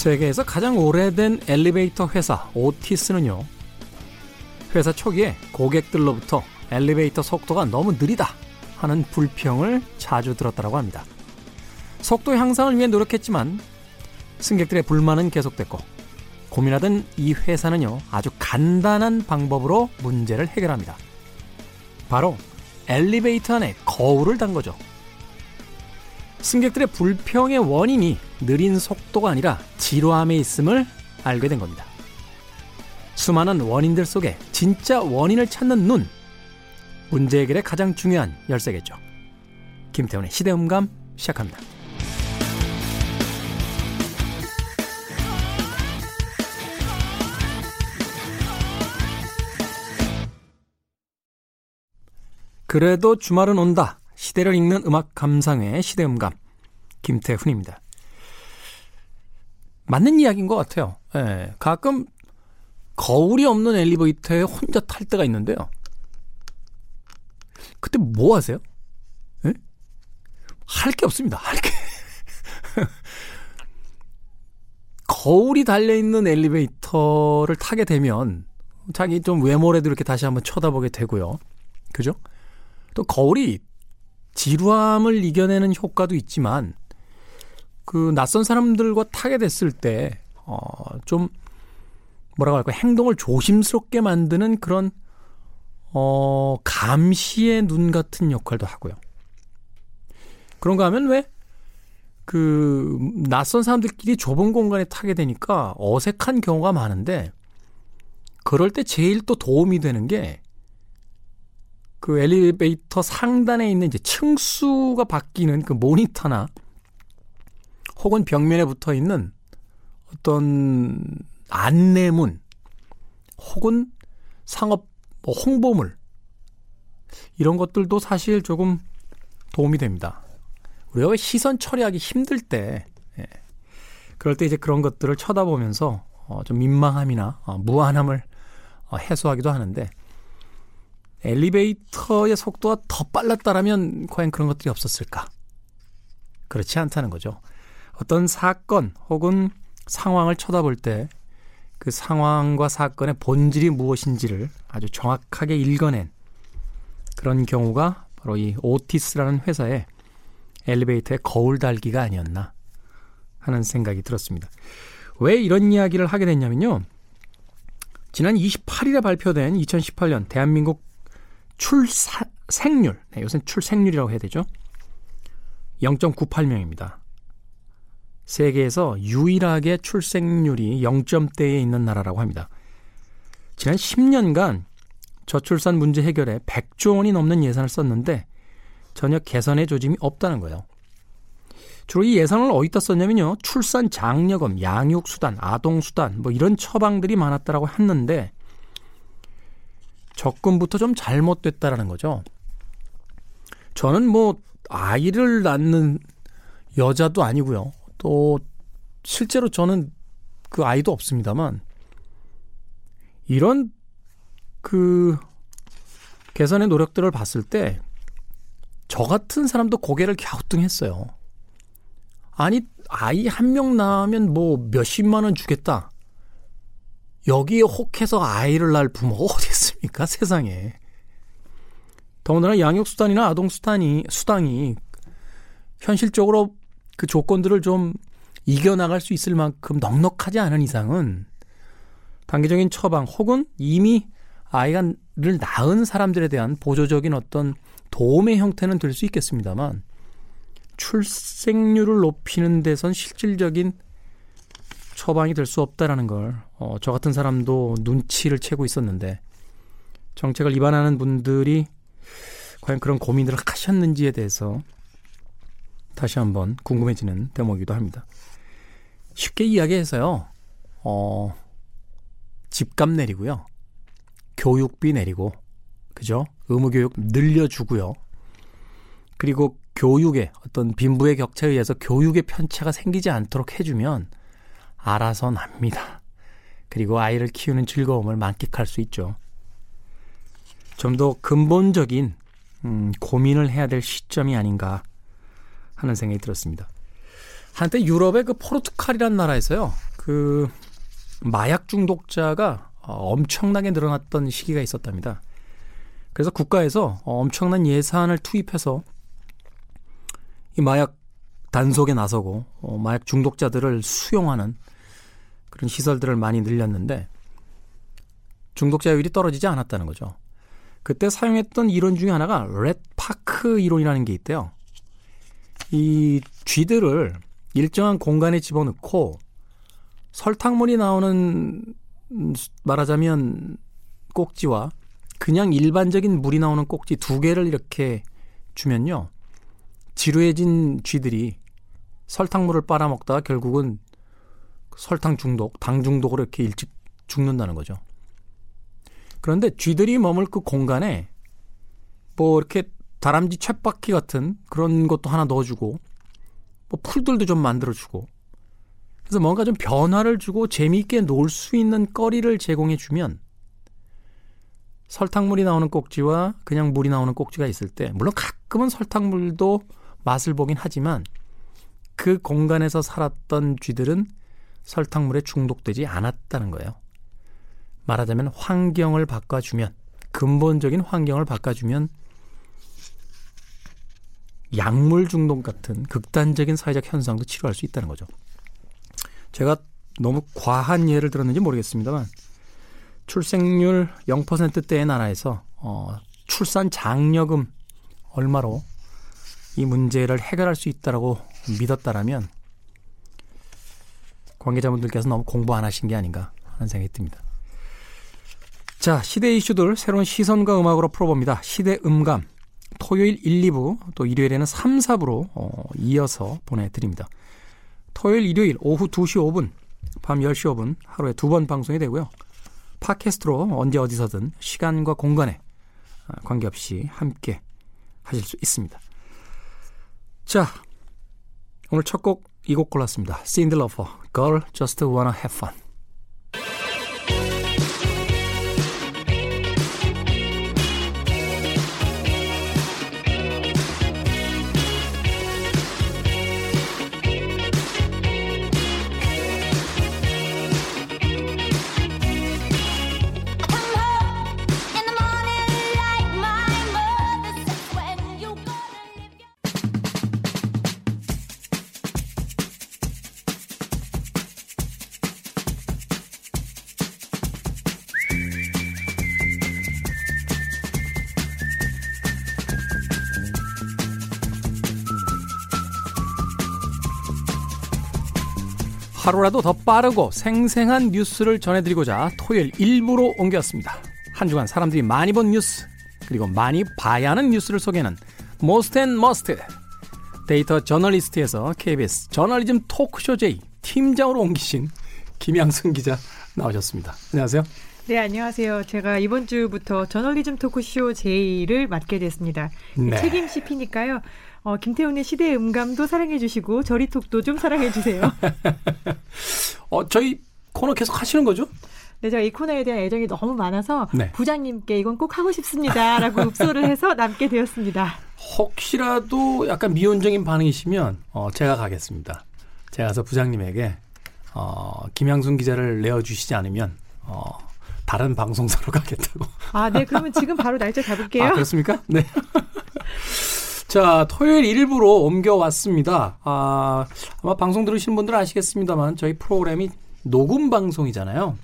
세계에서 가장 오래된 엘리베이터 회사 오티스는요. 회사 초기에 고객들로부터 엘리베이터 속도가 너무 느리다 하는 불평을 자주 들었다고 합니다. 속도 향상을 위해 노력했지만 승객들의 불만은 계속됐고 고민하던 이 회사는요 아주 간단한 방법으로 문제를 해결합니다. 바로 엘리베이터 안에 거울을 단 거죠. 승객들의 불평의 원인이 느린 속도가 아니라 지루함에 있음을 알게 된 겁니다. 수많은 원인들 속에 진짜 원인을 찾는 눈. 문제 해결의 가장 중요한 열쇠겠죠. 김태훈의 시대음감 시작합니다. 그래도 주말은 온다. 시대를 읽는 음악 감상회 시대음감 김태훈입니다. 맞는 이야기인 것 같아요. 예, 가끔 거울이 없는 엘리베이터에 혼자 탈 때가 있는데요. 그때 뭐 하세요? 예? 할게 없습니다. 할 게. 거울이 달려있는 엘리베이터를 타게 되면 자기 좀 외모라도 이렇게 다시 한번 쳐다보게 되고요. 그죠? 또 거울이 지루함을 이겨내는 효과도 있지만 그 낯선 사람들과 타게 됐을 때 어, 좀 뭐라고 할까 행동을 조심스럽게 만드는 그런 어, 감시의 눈 같은 역할도 하고요. 그런가 하면 왜 그 낯선 사람들끼리 좁은 공간에 타게 되니까 어색한 경우가 많은데 그럴 때 제일 또 도움이 되는 게 그 엘리베이터 상단에 있는 이제 층수가 바뀌는 그 모니터나 혹은 벽면에 붙어 있는 어떤 안내문 혹은 상업 뭐 홍보물 이런 것들도 사실 조금 도움이 됩니다. 우리가 왜 시선 처리하기 힘들 때 예, 그럴 때 이제 그런 것들을 쳐다보면서 어, 좀 민망함이나 어, 무안함을 어, 해소하기도 하는데 엘리베이터의 속도가 더 빨랐다라면 과연 그런 것들이 없었을까? 그렇지 않다는 거죠. 어떤 사건 혹은 상황을 쳐다볼 때 그 상황과 사건의 본질이 무엇인지를 아주 정확하게 읽어낸 그런 경우가 바로 이 오티스라는 회사의 엘리베이터의 거울 달기가 아니었나 하는 생각이 들었습니다. 왜 이런 이야기를 하게 됐냐면요. 지난 28일에 발표된 2018년 대한민국 출생률, 네, 요새는 출생률이라고 해야 되죠. 0.98명입니다. 세계에서 유일하게 출생률이 0점대에 있는 나라라고 합니다. 지난 10년간 저출산 문제 해결에 100조 원이 넘는 예산을 썼는데 전혀 개선의 조짐이 없다는 거예요. 주로 이 예산을 어디다 썼냐면요. 출산 장려금, 양육 수단, 아동 수단 뭐 이런 처방들이 많았다라고 했는데 접근부터 좀 잘못됐다라는 거죠. 저는 뭐 아이를 낳는 여자도 아니고요. 또 실제로 저는 그 아이도 없습니다만 이런 그 개선의 노력들을 봤을 때 저 같은 사람도 고개를 갸우뚱했어요. 아니 아이 한 명 낳으면 뭐 몇십만 원 주겠다. 여기에 혹해서 아이를 낳을 부모가 어디 있습니까 세상에. 더군다나 양육수단이나 아동수단이 수당이 현실적으로 그 조건들을 좀 이겨나갈 수 있을 만큼 넉넉하지 않은 이상은 단기적인 처방 혹은 이미 아이를 낳은 사람들에 대한 보조적인 어떤 도움의 형태는 될 수 있겠습니다만 출생률을 높이는 데선 실질적인 처방이 될 수 없다라는 걸, 어, 저 같은 사람도 눈치를 채고 있었는데, 정책을 위반하는 분들이 과연 그런 고민들을 하셨는지에 대해서 다시 한번 궁금해지는 대목이기도 합니다. 쉽게 이야기해서요, 어, 집값 내리고요. 교육비 내리고, 그죠? 의무교육 늘려주고요. 그리고 교육의 어떤 빈부의 격차에 의해서 교육의 편차가 생기지 않도록 해주면 알아서 납니다. 그리고 아이를 키우는 즐거움을 만끽할 수 있죠. 좀 더 근본적인 음, 고민을 해야 될 시점이 아닌가 하는 생각이 들었습니다. 한때 유럽의 그 포르투갈이라는 나라에서요. 그 마약 중독자가 어, 엄청나게 늘어났던 시기가 있었답니다. 그래서 국가에서 엄청난 예산을 투입해서 이 마약 단속에 나서고 어, 마약 중독자들을 수용하는 그런 시설들을 많이 늘렸는데 중독자율이 떨어지지 않았다는 거죠. 그때 사용했던 이론 중에 하나가 렛파크 이론이라는 게 있대요. 이 쥐들을 일정한 공간에 집어넣고 설탕물이 나오는 음, 말하자면 꼭지와 그냥 일반적인 물이 나오는 꼭지 두 개를 이렇게 주면요. 지루해진 쥐들이 설탕물을 빨아먹다가 결국은 설탕 중독, 당 중독으로 이렇게 일찍 죽는다는 거죠. 그런데 쥐들이 머물 그 공간에 뭐 이렇게 다람쥐 쳇바퀴 같은 그런 것도 하나 넣어주고 뭐 풀들도 좀 만들어주고 그래서 뭔가 좀 변화를 주고 재미있게 놀 수 있는 거리를 제공해주면 설탕물이 나오는 꼭지와 그냥 물이 나오는 꼭지가 있을 때 물론 가끔은 설탕물도 맛을 보긴 하지만 그 공간에서 살았던 쥐들은 설탕물에 중독되지 않았다는 거예요. 말하자면 환경을 바꿔주면 근본적인 환경을 바꿔주면 약물 중독 같은 극단적인 사회적 현상도 치료할 수 있다는 거죠. 제가 너무 과한 예를 들었는지 모르겠습니다만 출생률 0%대의 나라에서 어, 출산 장려금 얼마로 이 문제를 해결할 수 있다라고 믿었다라면 관계자분들께서 너무 공부 안 하신 게 아닌가 하는 생각이 듭니다. 자, 시대 이슈들 새로운 시선과 음악으로 풀어봅니다. 시대 음감. 토요일 1, 2부, 또 일요일에는 3, 4부로 어, 이어서 보내드립니다. 토요일, 일요일 오후 2시 5분, 밤 10시 5분 하루에 두 번 방송이 되고요. 팟캐스트로 언제 어디서든 시간과 공간에 아, 관계없이 함께 하실 수 있습니다. 자, 오늘 첫 곡 이 곡 골랐습니다. Lauper, Girl Just Wanna Have Fun. 하루라도 더 빠르고 생생한 뉴스를 전해드리고자 토요일 일부로 옮겼습니다. 한 주간 사람들이 많이 본 뉴스 그리고 많이 봐야 하는 뉴스를 소개하는 Most and Must 데이터 저널리스트에서 KBS 저널리즘 토크쇼 J 팀장으로 옮기신 김양순 기자 나오셨습니다. 안녕하세요. 네, 안녕하세요. 제가 이번 주부터 저널리즘 토크쇼 J를 맡게 됐습니다. 네. 책임 CP니까요. 어, 김태훈의 시대 음감도 사랑해 주시고 저리톡도 좀 사랑해 주세요. 어, 저희 코너 계속 하시는 거죠? 네, 제가 이 코너에 대한 애정이 너무 많아서 네. 부장님께 이건 꼭 하고 싶습니다라고 읍소를 해서 남게 되었습니다. 혹시라도 약간 미온적인 반응이시면 어, 제가 가겠습니다. 제가 가서 부장님에게 어, 김양순 기자를 내어주시지 않으면 어, 다른 방송사로 가겠다고. 아, 네. 그러면 지금 바로 날짜 잡을게요. 아, 그렇습니까? 네. 자, 토요일 일부로 옮겨왔습니다. 아, 아마 방송 들으시는 분들은 아시겠습니다만 저희 프로그램이 녹음 방송이잖아요.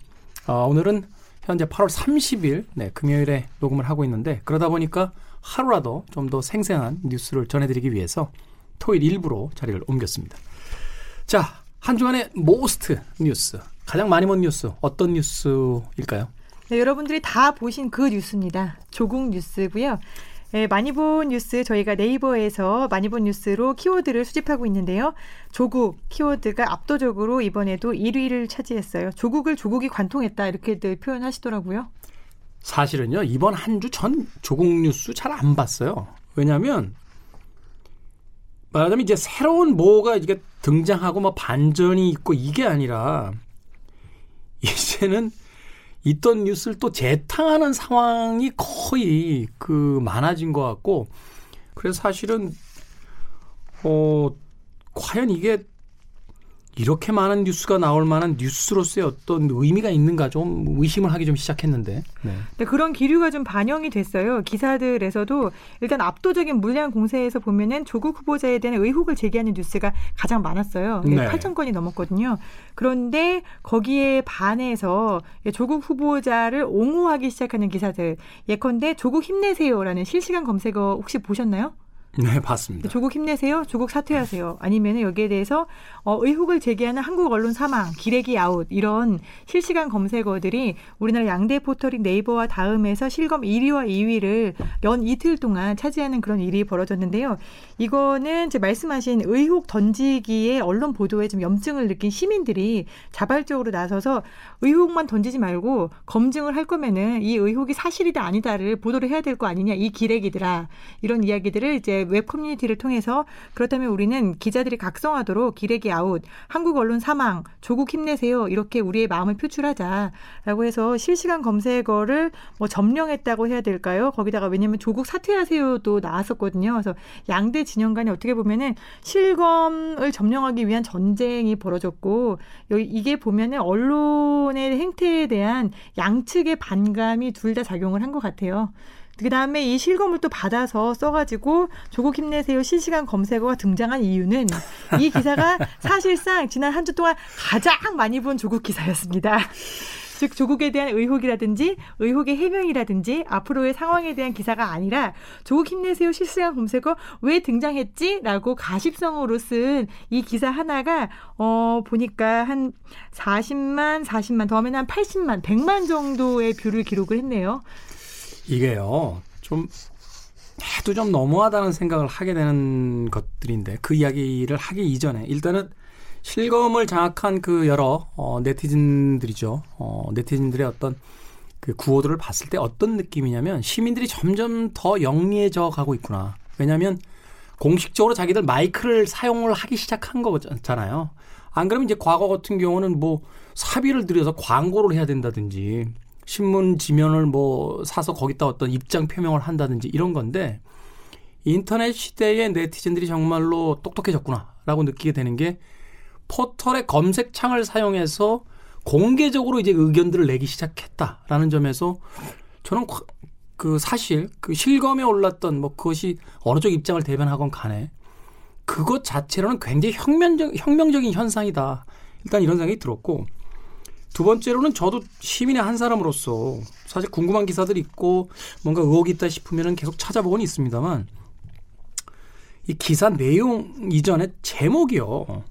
아, 오늘은 현재 8월 30일, 네, 금요일에 녹음을 하고 있는데 그러다 보니까 하루라도 좀 더 생생한 뉴스를 전해드리기 위해서 토요일 일부로 자리를 옮겼습니다. 자, 한 주간의 모스트 뉴스, 가장 많이 본 뉴스, 어떤 뉴스일까요? 네, 여러분들이 다 보신 그 뉴스입니다. 조국 뉴스고요. 네, 많이 본 뉴스 저희가 네이버에서 많이 본 뉴스로 키워드를 수집하고 있는데요. 조국 키워드가 압도적으로 이번에도 1위를 차지했어요. 조국을 조국이 관통했다 이렇게들 표현하시더라고요. 사실은요 이번 한 주 전 조국 뉴스 잘 안 봤어요. 왜냐하면 말하자면 이제 새로운 뭐가 이게 등장하고 뭐 반전이 있고 이게 아니라 이제는 있던 뉴스를 또 재탕하는 상황이 거의 그 많아진 것 같고 그래서 사실은 어 과연 이게 이렇게 많은 뉴스가 나올 만한 뉴스로서의 어떤 의미가 있는가 좀 의심을 하기 좀 시작했는데. 네. 네, 그런 기류가 좀 반영이 됐어요. 기사들에서도 일단 압도적인 물량 공세에서 보면은 조국 후보자에 대한 의혹을 제기하는 뉴스가 가장 많았어요. 네. 8천 건이 넘었거든요. 그런데 거기에 반해서 조국 후보자를 옹호하기 시작하는 기사들 예컨대 조국 힘내세요라는 실시간 검색어 혹시 보셨나요? 네, 봤습니다. 조국 힘내세요. 조국 사퇴하세요. 아니면 여기에 대해서 어, 의혹을 제기하는 한국 언론 사망, 기레기 아웃 이런 실시간 검색어들이 우리나라 양대 포털인 네이버와 다음에서 실검 1위와 2위를 연 이틀 동안 차지하는 그런 일이 벌어졌는데요. 이거는 제 말씀하신 의혹 던지기에 언론 보도에 좀 염증을 느낀 시민들이 자발적으로 나서서 의혹만 던지지 말고 검증을 할 거면은 이 의혹이 사실이다 아니다를 보도를 해야 될 거 아니냐 이 기레기들아 이런 이야기들을 이제 웹 커뮤니티를 통해서 그렇다면 우리는 기자들이 각성하도록 기레기 아웃, 한국 언론 사망, 조국 힘내세요 이렇게 우리의 마음을 표출하자라고 해서 실시간 검색어를 뭐 점령했다고 해야 될까요? 거기다가 왜냐하면 조국 사퇴하세요도 나왔었거든요. 그래서 양대 진영 간에 어떻게 보면은 실검을 점령하기 위한 전쟁이 벌어졌고 이게 보면은 언론의 행태에 대한 양측의 반감이 둘 다 작용을 한 것 같아요. 그 다음에 이 실검을 또 받아서 써가지고 조국 힘내세요 실시간 검색어가 등장한 이유는 이 기사가 사실상 지난 한 주 동안 가장 많이 본 조국 기사였습니다. 즉 조국에 대한 의혹이라든지 의혹의 해명이라든지 앞으로의 상황에 대한 기사가 아니라 조국 힘내세요 실시간 검색어 왜 등장했지라고 가십성으로 쓴 이 기사 하나가 어 보니까 한 40만 40만 더하면 한 80만 100만 정도의 view를 기록을 했네요. 이게요 좀 해도 좀 너무하다는 생각을 하게 되는 것들인데 그 이야기를 하기 이전에 일단은 실검을 장악한 그 여러 어, 네티즌들이죠. 어, 네티즌들의 어떤 그 구호들을 봤을 때 어떤 느낌이냐면 시민들이 점점 더 영리해져 가고 있구나. 왜냐하면 공식적으로 자기들 마이크를 사용을 하기 시작한 거잖아요. 안 그러면 이제 과거 같은 경우는 뭐 사비를 들여서 광고를 해야 된다든지 신문 지면을 뭐 사서 거기다 어떤 입장 표명을 한다든지 이런 건데 인터넷 시대의 네티즌들이 정말로 똑똑해졌구나라고 느끼게 되는 게 포털의 검색창을 사용해서 공개적으로 이제 의견들을 내기 시작했다라는 점에서 저는 그 사실 그 실검에 올랐던 뭐 그것이 어느 쪽 입장을 대변하건 간에 그것 자체로는 굉장히 혁명적, 혁명적인 현상이다. 일단 이런 생각이 들었고 두 번째로는 저도 시민의 한 사람으로서 사실 궁금한 기사들이 있고 뭔가 의혹이 있다 싶으면 계속 찾아보곤 있습니다만 이 기사 내용 이전에 제목이요.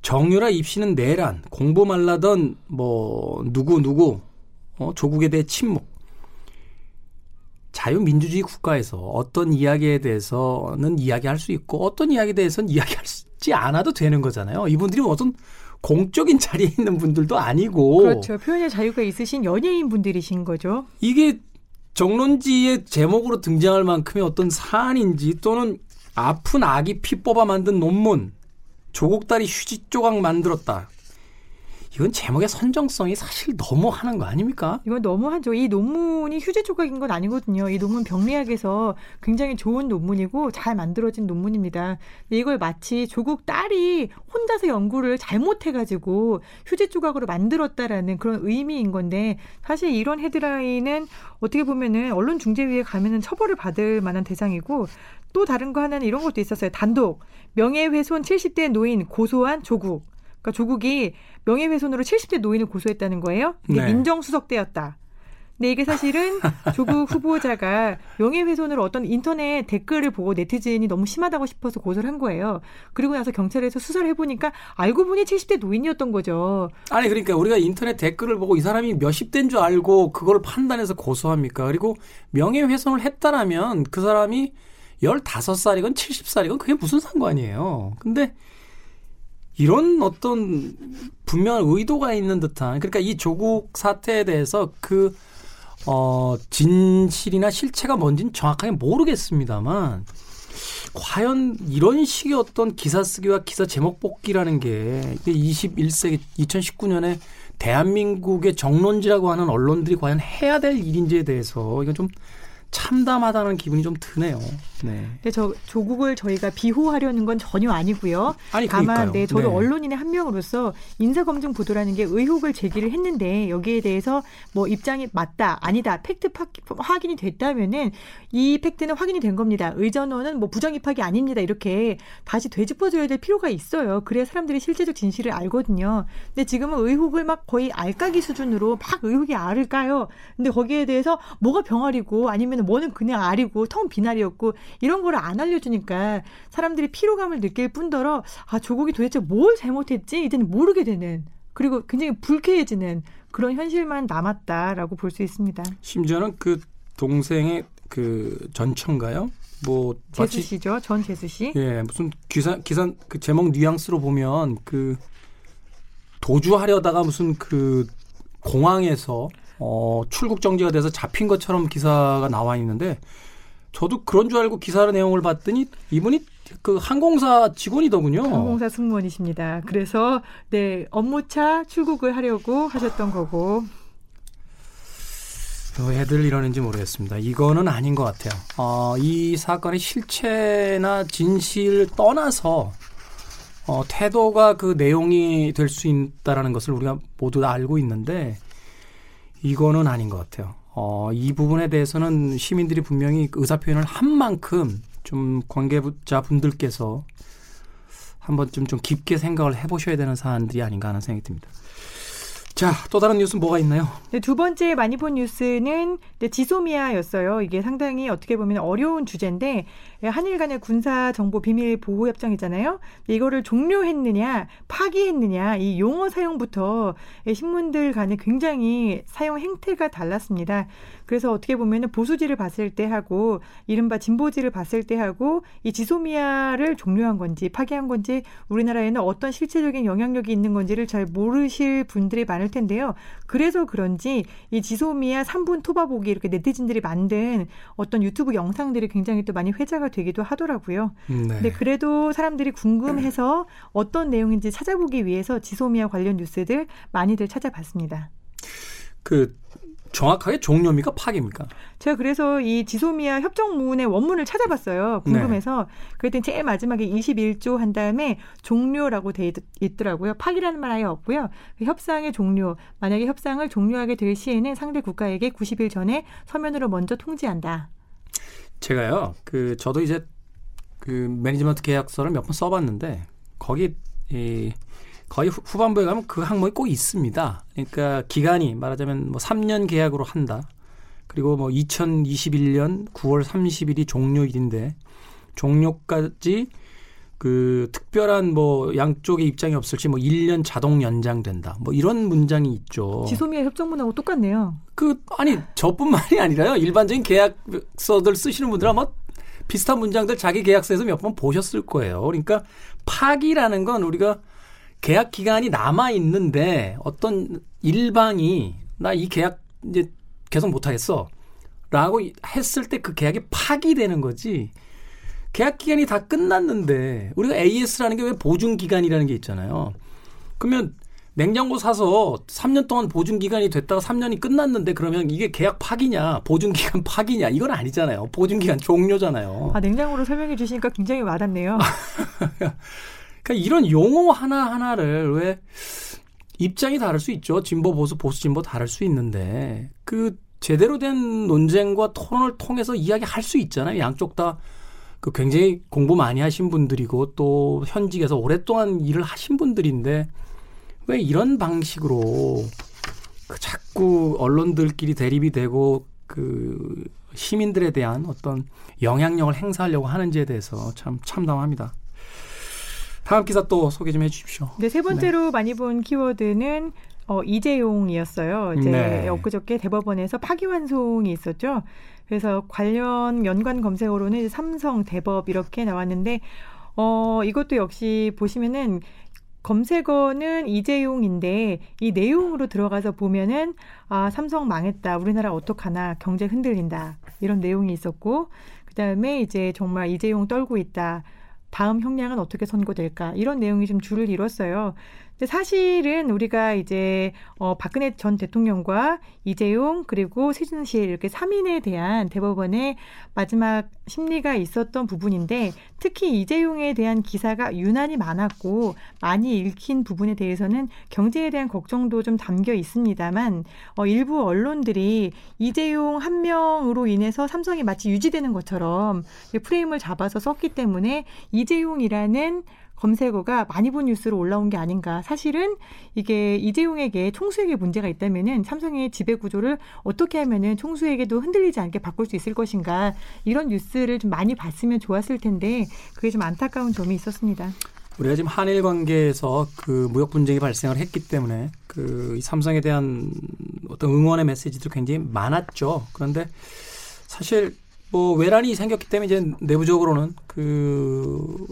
정유라 입시는 내란, 공부 말라던 뭐 누구 누구 어, 조국에 대해 침묵. 자유민주주의 국가에서 어떤 이야기에 대해서는 이야기할 수 있고 어떤 이야기에 대해서는 이야기하지 않아도 되는 거잖아요. 이분들이 어떤 공적인 자리에 있는 분들도 아니고 그렇죠. 표현의 자유가 있으신 연예인 분들이신 거죠. 이게 정론지의 제목으로 등장할 만큼의 어떤 사안인지 또는 아픈 아기 피 뽑아 만든 논문 조국다리 휴지 조각 만들었다. 이건 제목의 선정성이 사실 너무하는 거 아닙니까? 이건 너무하죠. 이 논문이 휴지 조각인 건 아니거든요. 이 논문 병리학에서 굉장히 좋은 논문이고 잘 만들어진 논문입니다. 이걸 마치 조국 딸이 혼자서 연구를 잘못해가지고 휴지 조각으로 만들었다라는 그런 의미인 건데 사실 이런 헤드라인은 어떻게 보면은 언론 중재위에 가면은 처벌을 받을 만한 대상이고 또 다른 거 하나는 이런 것도 있었어요. 단독 명예훼손 70대 노인 고소한 조국. 그러니까 조국이 명예훼손으로 70대 노인을 고소했다는 거예요. 이게 네. 민정수석 때였다. 근데 이게 사실은 조국 후보자가 명예훼손으로 어떤 인터넷 댓글을 보고 네티즌이 너무 심하다고 싶어서 고소를 한 거예요. 그리고 나서 경찰에서 수사를 해보니까 알고 보니 70대 노인이었던 거죠. 아니 그러니까 우리가 인터넷 댓글을 보고 이 사람이 몇십 대인 줄 알고 그걸 판단해서 고소합니까? 그리고 명예훼손을 했다라면 그 사람이 15살이건 70살이건 그게 무슨 상관이에요. 근데 이런 어떤 분명한 의도가 있는 듯한 그러니까 이 조국 사태에 대해서 그 어, 진실이나 실체가 뭔지는 정확하게 모르겠습니다만 과연 이런 식의 어떤 기사 쓰기와 기사 제목 뽑기라는 게 21세기 2019년에 대한민국의 정론지라고 하는 언론들이 과연 해야 될 일인지에 대해서 이건 좀 참담하다는 기분이 좀 드네요. 네. 근데 저 조국을 저희가 비호하려는 건 전혀 아니고요. 아니, 다만 네, 저도 네. 언론인의 한 명으로서 인사 검증 보도라는 게 의혹을 제기를 했는데 여기에 대해서 뭐 입장이 맞다 아니다 팩트 파, 확인이 됐다면은 이 팩트는 확인이 된 겁니다. 의전원은 뭐 부정 입학이 아닙니다. 이렇게 다시 되짚어줘야 될 필요가 있어요. 그래야 사람들이 실제적 진실을 알거든요. 근데 지금은 의혹을 막 거의 알까기 수준으로 막 의혹이 알을 까요. 근데 거기에 대해서 뭐가 병아리고 아니면 뭐는 그냥 알이고 텅 비날이었고 이런 거를 안 알려주니까 사람들이 피로감을 느낄 뿐더러 아 조국이 도대체 뭘 잘못했지 이제는 모르게 되는 그리고 굉장히 불쾌해지는 그런 현실만 남았다라고 볼 수 있습니다. 심지어는 그 동생의 그 전처인가요? 뭐 재수 씨죠, 전 재수 씨. 예, 무슨 기사 기사 그 제목 뉘앙스로 보면 그 도주하려다가 무슨 그 공항에서 어 출국 정지가 돼서 잡힌 것처럼 기사가 나와 있는데 저도 그런 줄 알고 기사 내용을 봤더니 이분이 그 항공사 직원이더군요. 항공사 승무원이십니다. 그래서 네 업무차 출국을 하려고 하셨던 거고. 왜 애들 이러는지 모르겠습니다. 이거는 아닌 것 같아요. 어, 이 사건의 실체나 진실 떠나서 어, 태도가 그 내용이 될 수 있다라는 것을 우리가 모두 다 알고 있는데 이거는 아닌 것 같아요. 어, 이 부분에 대해서는 시민들이 분명히 의사 표현을 한 만큼 좀 관계자 분들께서 한번 좀 좀 깊게 생각을 해보셔야 되는 사안들이 아닌가 하는 생각이 듭니다. 자, 또 다른 뉴스 뭐가 있나요? 네, 두 번째 많이 본 뉴스는 네, 지소미아였어요. 이게 상당히 어떻게 보면 어려운 주제인데 한일 간의 군사 정보 비밀 보호 협정이잖아요. 이거를 종료했느냐, 파기했느냐 이 용어 사용부터 신문들 간에 굉장히 사용 행태가 달랐습니다. 그래서 어떻게 보면은 보수지를 봤을 때 하고 이른바 진보지를 봤을 때 하고 이 지소미아를 종료한 건지 파기한 건지 우리나라에는 어떤 실체적인 영향력이 있는 건지를 잘 모르실 분들이 많을 텐데요. 그래서 그런지 이 지소미아 3분 토바보기 이렇게 네티즌들이 만든 어떤 유튜브 영상들이 굉장히 또 많이 회자가 되기도 하더라고요. 네. 근데 그래도 사람들이 궁금해서 어떤 내용인지 찾아보기 위해서 지소미아 관련 뉴스들 많이들 찾아봤습니다. 그 정확하게 종료입니까 파기입니까? 제가 그래서 이 지소미아 협정문의 원문을 찾아봤어요. 궁금해서. 네. 그랬더니 제일 마지막에 21조 한 다음에 종료라고 돼 있더라고요. 파기라는 말 아예 없고요. 그 협상의 종료. 만약에 협상을 종료하게 될 시에는 상대 국가에게 90일 전에 서면으로 먼저 통지한다. 제가요. 그 저도 이제 그 매니지먼트 계약서를 몇 번 써봤는데 거기 이 거의 후 반부에 가면 그 항목이 꼭 있습니다. 그러니까 기간이 말하자면 뭐 3년 계약으로 한다. 그리고 뭐 2021년 9월 30일이 종료일인데 종료까지 그 특별한 뭐 양쪽의 입장이 없을지 뭐 1년 자동 연장된다. 뭐 이런 문장이 있죠. 지소미아 협정문하고 똑같네요. 그 아니 저뿐만이 아니라요. 일반적인 계약서들 쓰시는 분들 아마 비슷한 문장들 자기 계약서에서 몇 번 보셨을 거예요. 그러니까 파기라는 건 우리가 계약 기간이 남아 있는데 어떤 일방이 나 이 계약 이제 계속 못 하겠어. 라고 했을 때 그 계약이 파기되는 거지. 계약 기간이 다 끝났는데 우리가 AS라는 게 왜 보증 기간이라는 게 있잖아요. 그러면 냉장고 사서 3년 동안 보증 기간이 됐다가 3년이 끝났는데 그러면 이게 계약 파기냐, 보증 기간 파기냐 이건 아니잖아요. 보증 기간 종료잖아요. 아 냉장고로 설명해 주시니까 굉장히 와닿네요. 그러니까 이런 용어 하나 하나를 왜 입장이 다를 수 있죠. 진보 보수 보수 진보 다를 수 있는데 그 제대로 된 논쟁과 토론을 통해서 이야기할 수 있잖아요. 양쪽 다 그 굉장히 공부 많이 하신 분들이고 또 현직에서 오랫동안 일을 하신 분들인데 왜 이런 방식으로 그 자꾸 언론들끼리 대립이 되고 그 시민들에 대한 어떤 영향력을 행사하려고 하는지에 대해서 참 참담합니다. 다음 기사 또 소개 좀 해주십시오. 네, 세 번째로 네. 많이 본 키워드는 어, 이재용이었어요. 이제 네. 엊그저께 대법원에서 파기환송이 있었죠. 그래서 관련 연관 검색어로는 삼성, 대법 이렇게 나왔는데 어, 이것도 역시 보시면은 검색어는 이재용인데 이 내용으로 들어가서 보면은 아 삼성 망했다 우리나라 어떡하나 경제 흔들린다 이런 내용이 있었고 그다음에 이제 정말 이재용 떨고 있다 다음 형량은 어떻게 선고될까 이런 내용이 좀 줄을 이뤘어요. 사실은 우리가 이제 어 박근혜 전 대통령과 이재용 그리고 최순실 이렇게 3인에 대한 대법원의 마지막 심리가 있었던 부분인데 특히 이재용에 대한 기사가 유난히 많았고 많이 읽힌 부분에 대해서는 경제에 대한 걱정도 좀 담겨 있습니다만 어 일부 언론들이 이재용 한 명으로 인해서 삼성이 마치 유지되는 것처럼 프레임을 잡아서 썼기 때문에 이재용이라는 검색어가 많이 본 뉴스로 올라온 게 아닌가. 사실은 이게 이재용에게 총수에게 문제가 있다면은 삼성의 지배 구조를 어떻게 하면은 총수에게도 흔들리지 않게 바꿀 수 있을 것인가. 이런 뉴스를 좀 많이 봤으면 좋았을 텐데 그게 좀 안타까운 점이 있었습니다. 우리가 지금 한일 관계에서 그 무역 분쟁이 발생을 했기 때문에 그 삼성에 대한 어떤 응원의 메시지도 굉장히 많았죠. 그런데 사실 뭐 외란이 생겼기 때문에 이제 내부적으로는 그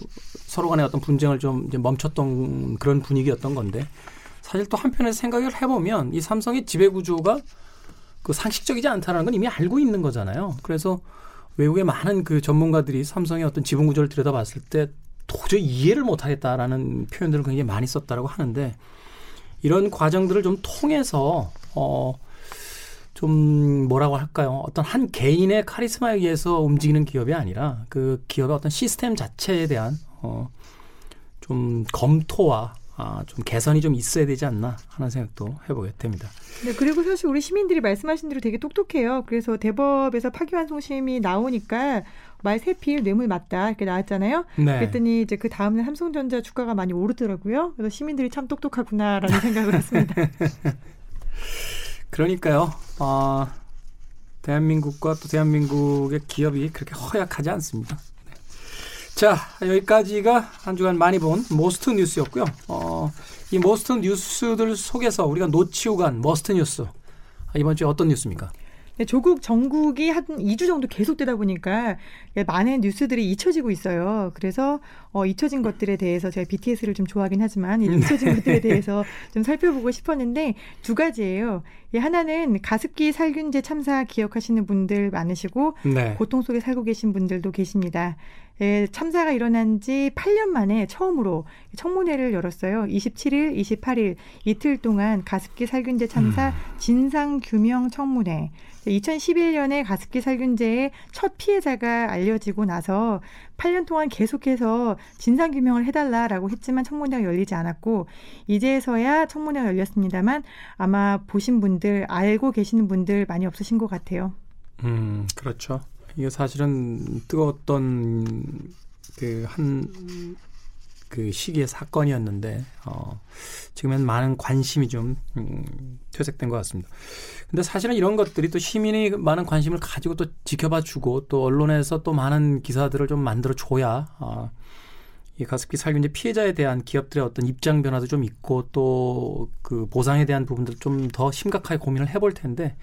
서로 간의 어떤 분쟁을 좀 멈췄던 그런 분위기였던 건데 사실 또 한편에서 생각을 해보면 이 삼성의 지배 구조가 그 상식적이지 않다라는 건 이미 알고 있는 거잖아요. 그래서 외국의 많은 그 전문가들이 삼성의 어떤 지분 구조를 들여다봤을 때 도저히 이해를 못하겠다라는 표현들을 굉장히 많이 썼다라고 하는데 이런 과정들을 좀 통해서 어 좀 뭐라고 할까요? 어떤 한 개인의 카리스마에 의해서 움직이는 기업이 아니라 그 기업의 어떤 시스템 자체에 대한 어, 좀 검토와 아, 좀 개선이 좀 있어야 되지 않나 하는 생각도 해보게 됩니다. 네, 그리고 사실 우리 시민들이 말씀하신 대로 되게 똑똑해요. 그래서 대법에서 파기환송심이 나오니까 말 세필 뇌물 맞다 이렇게 나왔잖아요. 네. 그랬더니 이제 그 다음날 삼성전자 주가가 많이 오르더라고요. 그래서 시민들이 참 똑똑하구나라는 생각을 했습니다. 그러니까요. 어, 대한민국과 또 대한민국의 기업이 그렇게 허약하지 않습니다. 네. 자, 여기까지가 한 주간 많이 본 모스트 뉴스였고요. 어, 이 Most 뉴스들 속에서 우리가 놓치고 간 Must 뉴스. 이번 주에 어떤 뉴스입니까? 네, 조국 정국이 한 2주 정도 계속되다 보니까 많은 뉴스들이 잊혀지고 있어요. 그래서 어, 잊혀진 것들에 대해서 제가 BTS를 좀 좋아하긴 하지만 이 잊혀진 네. 것들에 대해서 좀 살펴보고 싶었는데 두 가지예요. 예, 하나는 가습기 살균제 참사 기억하시는 분들 많으시고 네. 고통 속에 살고 계신 분들도 계십니다. 예, 참사가 일어난 지 8년 만에 처음으로 청문회를 열었어요. 27일, 28일 이틀 동안 가습기 살균제 참사 음. 진상 규명 청문회. 2011년에 가습기 살균제의 첫 피해자가 알려지고 나서 8년 동안 계속해서 진상 규명을 해달라라고 했지만 청문회가 열리지 않았고 이제서야 청문회가 열렸습니다만 아마 보신 분들 알고 계시는 분들 많이 없으신 것 같아요. 음 그렇죠. 이게 사실은 뜨거웠던 그한 그 시기의 사건이었는데 어, 지금은 많은 관심이 좀 음, 퇴색된 것 같습니다. 근데 사실은 이런 것들이 또 시민이 많은 관심을 가지고 또 지켜봐주고 또 언론에서 또 많은 기사들을 좀 만들어 줘야 어, 이 가습기 살균제 피해자에 대한 기업들의 어떤 입장 변화도 좀 있고 또 그 보상에 대한 부분들 좀 더 심각하게 고민을 해볼 텐데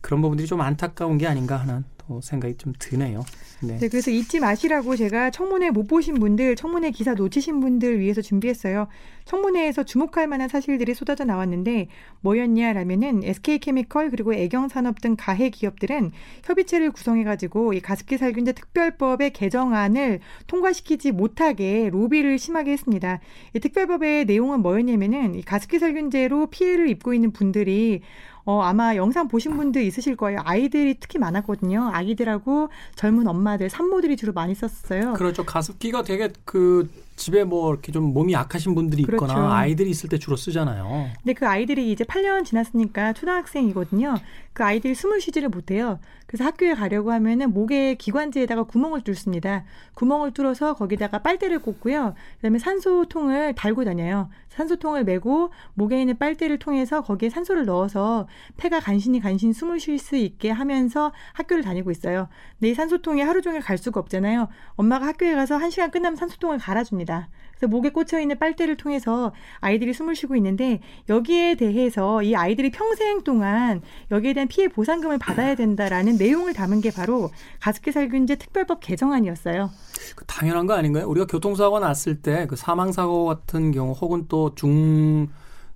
그런 부분들이 좀 안타까운 게 아닌가 하는 또 생각이 좀 드네요. 네. 네. 그래서 잊지 마시라고 제가 청문회 못 보신 분들, 청문회 기사 놓치신 분들 위해서 준비했어요. 청문회에서 주목할 만한 사실들이 쏟아져 나왔는데 뭐였냐라면은 SK케미컬 그리고 애경산업 등 가해 기업들은 협의체를 구성해가지고 이 가습기 살균제 특별법의 개정안을 통과시키지 못하게 로비를 심하게 했습니다. 이 특별법의 내용은 뭐였냐면은 이 가습기 살균제로 피해를 입고 있는 분들이 어, 아마 영상 보신 분들 있으실 거예요. 아이들이 특히 많았거든요. 아기들하고 젊은 엄마들, 산모들이 주로 많이 썼어요. 그렇죠. 가습기가 되게 그 집에 뭐 이렇게 좀 몸이 약하신 분들이 있거나 그렇죠. 아이들이 있을 때 주로 쓰잖아요. 근데 그 아이들이 이제 8년 지났으니까 초등학생이거든요. 그 아이들이 숨을 쉬지를 못해요. 그래서 학교에 가려고 하면은 목에 기관지에다가 구멍을 뚫습니다. 구멍을 뚫어서 거기다가 빨대를 꽂고요. 그다음에 산소통을 달고 다녀요. 산소통을 메고 목에 있는 빨대를 통해서 거기에 산소를 넣어서 폐가 간신히 간신히 숨을 쉴 수 있게 하면서 학교를 다니고 있어요. 근데 이 산소통이 하루 종일 갈 수가 없잖아요. 엄마가 학교에 가서 한 시간 끝나면 산소통을 갈아줍니다. 그래서 목에 꽂혀 있는 빨대를 통해서 아이들이 숨을 쉬고 있는데 여기에 대해서 이 아이들이 평생 동안 여기에 대한 피해 보상금을 받아야 된다라는 내용을 담은 게 바로 가습기 살균제 특별법 개정안이었어요. 그 당연한 거 아닌가요? 우리가 교통사고가 났을 때 그 사망 사고 같은 경우 혹은 또 중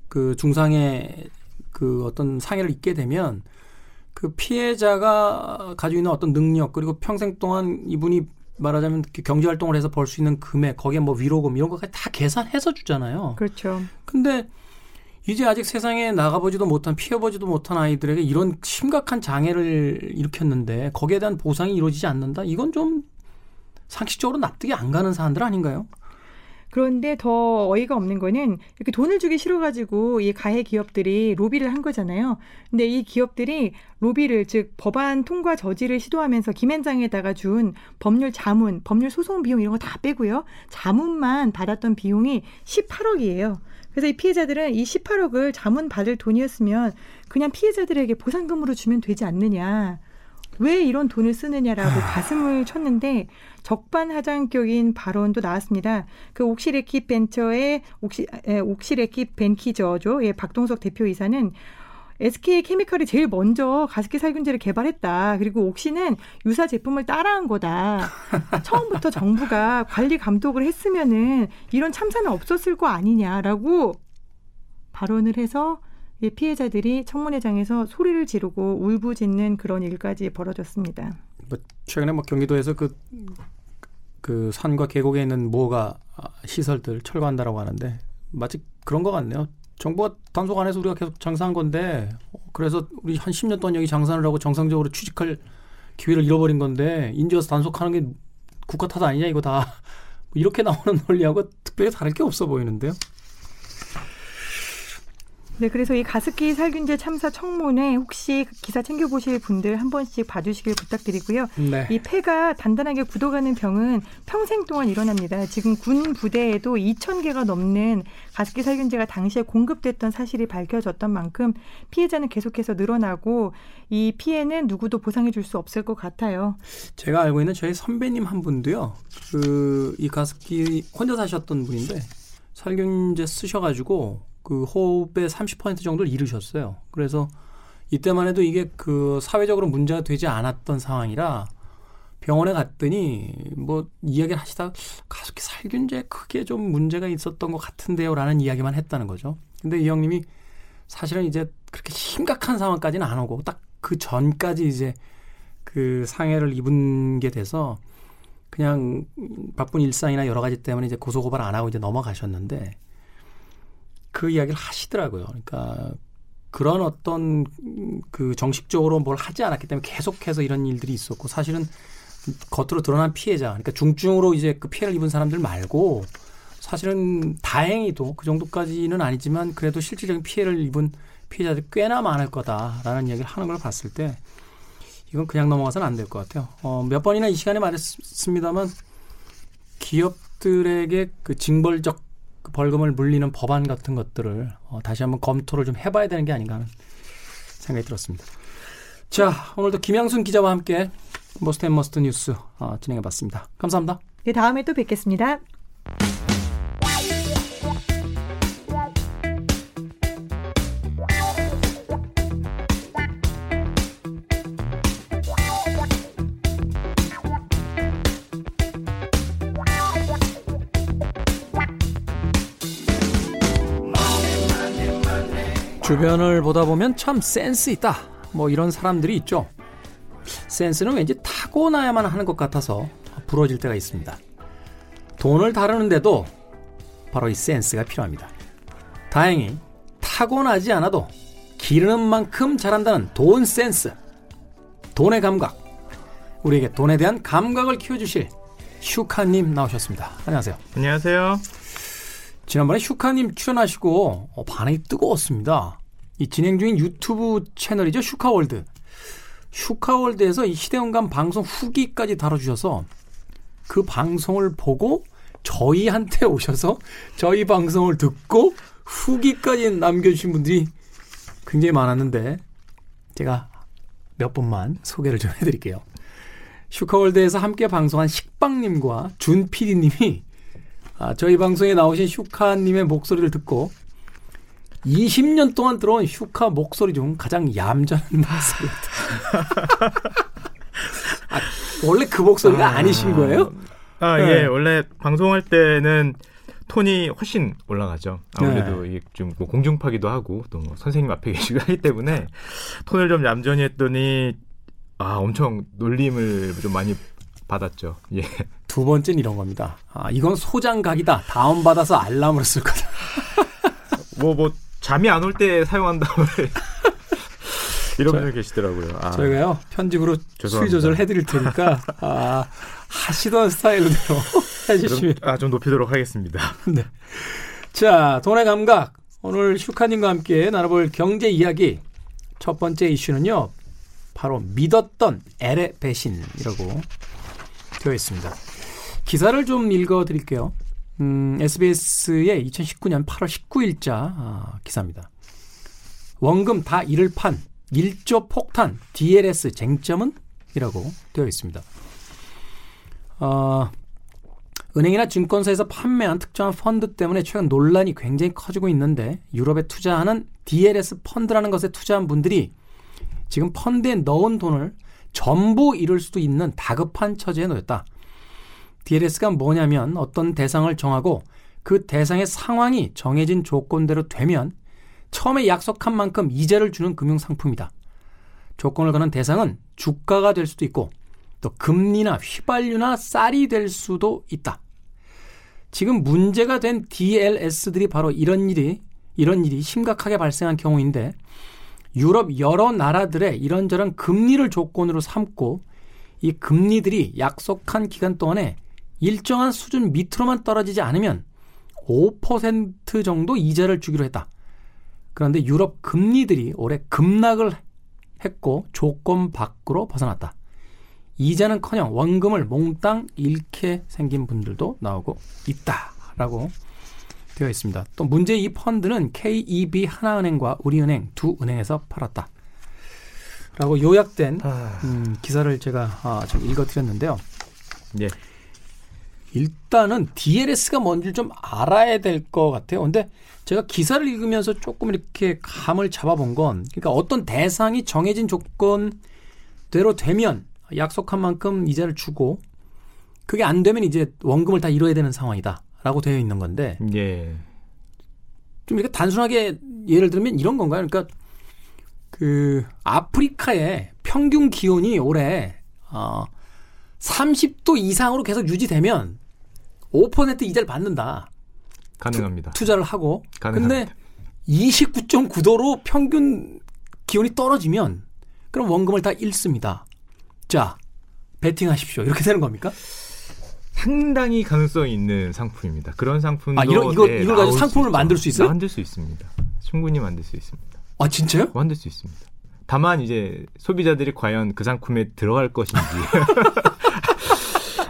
그 중상의 그 어떤 상해를 입게 되면 그 피해자가 가지고 있는 어떤 능력 그리고 평생 동안 이분이 말하자면 경제 활동을 해서 벌 수 있는 금액, 거기에 뭐 위로금 이런 것까지 다 계산해서 주잖아요. 그렇죠. 근데 이제 아직 세상에 나가보지도 못한 피해보지도 못한 아이들에게 이런 심각한 장애를 일으켰는데 거기에 대한 보상이 이루어지지 않는다. 이건 좀 상식적으로 납득이 안 가는 사안들 아닌가요? 그런데 더 어이가 없는 거는 이렇게 돈을 주기 싫어가지고 이 가해 기업들이 로비를 한 거잖아요. 근데 이 기업들이 로비를 즉 법안 통과 저지를 시도하면서 김앤장에다가 준 법률 자문, 법률 소송 비용 이런 거 다 빼고요. 자문만 받았던 비용이 18억이에요. 그래서 이 피해자들은 이 18억을 자문 받을 돈이었으면 그냥 피해자들에게 보상금으로 주면 되지 않느냐. 왜 이런 돈을 쓰느냐라고 가슴을 쳤는데 적반하장격인 발언도 나왔습니다. 그 옥시레킷 벤처의 옥시 에, 옥시레킷 벤키저죠. 예, 박동석 대표이사는 SK 케미칼이 제일 먼저 가습기 살균제를 개발했다. 그리고 옥시는 유사 제품을 따라한 거다. 처음부터 정부가 관리 감독을 했으면은 이런 참사는 없었을 거 아니냐라고 발언을 해서 피해자들이 청문회장에서 소리를 지르고 울부짖는 그런 일까지 벌어졌습니다. 뭐 최근에 뭐 경기도에서 그, 그 산과 계곡에 있는 무허가 시설들 철거한다라고 하는데 마치 그런 것 같네요. 정부가 단속 안해서 우리가 계속 장사한 건데 그래서 우리 한 10년 동안 여기 장사를 하고 정상적으로 취직할 기회를 잃어버린 건데 인제 와서 단속하는 게 국가 탓 아니냐 이거 다 이렇게 나오는 논리하고 특별히 다를 게 없어 보이는데요. 네, 그래서 이 가습기 살균제 참사 청문회 혹시 기사 챙겨보실 분들 한 번씩 봐주시길 부탁드리고요. 네. 이 폐가 단단하게 굳어가는 병은 평생 동안 일어납니다. 지금 군 부대에도 2천 개가 넘는 가습기 살균제가 당시에 공급됐던 사실이 밝혀졌던 만큼 피해자는 계속해서 늘어나고 이 피해는 누구도 보상해 줄 수 없을 것 같아요. 제가 알고 있는 저희 선배님 한 분도요. 그 이 가습기 혼자 사셨던 분인데 살균제 쓰셔가지고 그 호흡의 30% 정도를 잃으셨어요. 그래서 이때만 해도 이게 그 사회적으로 문제가 되지 않았던 상황이라 병원에 갔더니 뭐 이야기를 하시다가 가습기 살균제 크게 좀 문제가 있었던 것 같은데요라는 이야기만 했다는 거죠. 근데 이 형님이 사실은 이제 그렇게 심각한 상황까지는 안 오고 딱 그 전까지 이제 그 상해를 입은 게 돼서 그냥 바쁜 일상이나 여러 가지 때문에 이제 고소고발 안 하고 이제 넘어가셨는데 그 이야기를 하시더라고요. 그러니까 그런 어떤 그 정식적으로 뭘 하지 않았기 때문에 계속해서 이런 일들이 있었고 사실은 겉으로 드러난 피해자, 그러니까 중증으로 이제 그 피해를 입은 사람들 말고 사실은 다행히도 그 정도까지는 아니지만 그래도 실질적인 피해를 입은 피해자들이 꽤나 많을 거다라는 이야기를 하는 걸 봤을 때 이건 그냥 넘어가서는 안 될 것 같아요. 어, 몇 번이나 이 시간에 말했습니다만 기업들에게 그 징벌적 그 벌금을 물리는 법안 같은 것들을 어, 다시 한번 검토를 좀 해봐야 되는 게 아닌가 하는 생각이 들었습니다. 자, 오늘도 김양순 기자와 함께 Most and Must 뉴스 어, 진행해봤습니다. 감사합니다. 네, 다음에 또 뵙겠습니다. 주변을 보다 보면 참 센스 있다. 뭐 이런 사람들이 있죠. 센스는 왠지 타고나야만 하는 것 같아서 부러질 때가 있습니다. 돈을 다루는데도 바로 이 센스가 필요합니다. 다행히 타고나지 않아도 기르는 만큼 잘한다는 돈 센스. 돈의 감각. 우리에게 돈에 대한 감각을 키워주실 슈카님 나오셨습니다. 안녕하세요. 안녕하세요. 지난번에 슈카님 출연하시고 어, 반응이 뜨거웠습니다. 이 진행 중인 유튜브 채널이죠. 슈카월드. 슈카월드에서 이 시대음감 방송 후기까지 다뤄주셔서 그 방송을 보고 저희한테 오셔서 저희 방송을 듣고 후기까지 남겨주신 분들이 굉장히 많았는데 제가 몇 분만 소개를 좀 해드릴게요. 슈카월드에서 함께 방송한 식빵님과 준 PD님이 아, 저희 방송에 나오신 슈카님의 목소리를 듣고 20년 동안 들어온 슈카 목소리 중 가장 얌전한 목소리. 아, 원래 그 목소리가 아, 니신 거예요? 아, 네. 예. 원래 방송할 때는 톤이 훨씬 올라가죠. 아무래도 네. 이게 좀 뭐 공중파기도 하고 또 뭐 선생님 앞에 계시고 하기 때문에 톤을 좀 얌전히 했더니 아, 엄청 놀림을 좀 많이 받았죠. 예. 두 번째는 이런 겁니다. 아, 이건 소장각이다. 다운받아서 알람으로 쓸 거다. 뭐, 뭐, 잠이 안 올 때 사용한다고. 이런 분들 계시더라고요. 아, 저희가요, 편집으로 수위. 조절 해드릴 테니까, 아, 하시던 스타일대로 해주시면. 좀, 아, 좀 높이도록 하겠습니다. 네. 자, 돈의 감각. 오늘 슈카님과 함께 나눠볼 경제 이야기. 첫 번째 이슈는요, 바로 믿었던 L의 배신이라고 되어 있습니다. 기사를 좀 읽어 드릴게요. 음, SBS의 2019년 8월 19일자 아, 기사입니다. 원금 다 잃을 판, 1조 폭탄, DLS 쟁점은? 이라고 되어 있습니다. 어, 은행이나 증권사에서 판매한 특정한 펀드 때문에 최근 논란이 굉장히 커지고 있는데 유럽에 투자하는 DLS 펀드라는 것에 투자한 분들이 지금 펀드에 넣은 돈을 전부 잃을 수도 있는 다급한 처지에 놓였다. DLS가 뭐냐면 어떤 대상을 정하고 그 대상의 상황이 정해진 조건대로 되면 처음에 약속한 만큼 이자를 주는 금융 상품이다. 조건을 거는 대상은 주가가 될 수도 있고 또 금리나 휘발유나 쌀이 될 수도 있다. 지금 문제가 된 DLS들이 바로 이런 일이 이런 일이 심각하게 발생한 경우인데 유럽 여러 나라들의 이런저런 금리를 조건으로 삼고 이 금리들이 약속한 기간 동안에 일정한 수준 밑으로만 떨어지지 않으면 5% 정도 이자를 주기로 했다. 그런데 유럽 금리들이 올해 급락을 했고 조건 밖으로 벗어났다. 이자는커녕 원금을 몽땅 잃게 생긴 분들도 나오고 있다라고 되어 있습니다. 또 문제 이 펀드는 KEB 하나은행과 우리은행 두 은행에서 팔았다. 라고 요약된 음, 기사를 제가 아, 좀 읽어드렸는데요. 예. 일단은 DLS가 뭔지 좀 알아야 될 것 같아요. 근데 제가 기사를 읽으면서 조금 이렇게 감을 잡아본 건, 그러니까 어떤 대상이 정해진 조건대로 되면 약속한 만큼 이자를 주고, 그게 안 되면 이제 원금을 다 잃어야 되는 상황이다. 라고 되어 있는 건데, 예. 좀 이렇게 단순하게 예를 들면 이런 건가요? 그러니까, 그, 아프리카의 평균 기온이 올해, 어, 30도 이상으로 계속 유지되면 5% 이자를 받는다. 가능합니다. 투자를 하고. 가능합니다. 근데 29.9도로 평균 기온이 떨어지면 그럼 원금을 다 잃습니다. 자, 베팅하십시오. 이렇게 되는 겁니까? 상당히 가능성이 있는 상품입니다. 그런 상품도 아, 이런- 이거- 네, 이걸 가지고 수 상품을 있죠. 만들 수 있어요? 만들 수 있습니다. 충분히 만들 수 있습니다. 아, 진짜요? 만들 수 있습니다. 다만 이제 소비자들이 과연 그 상품에 들어갈 것인지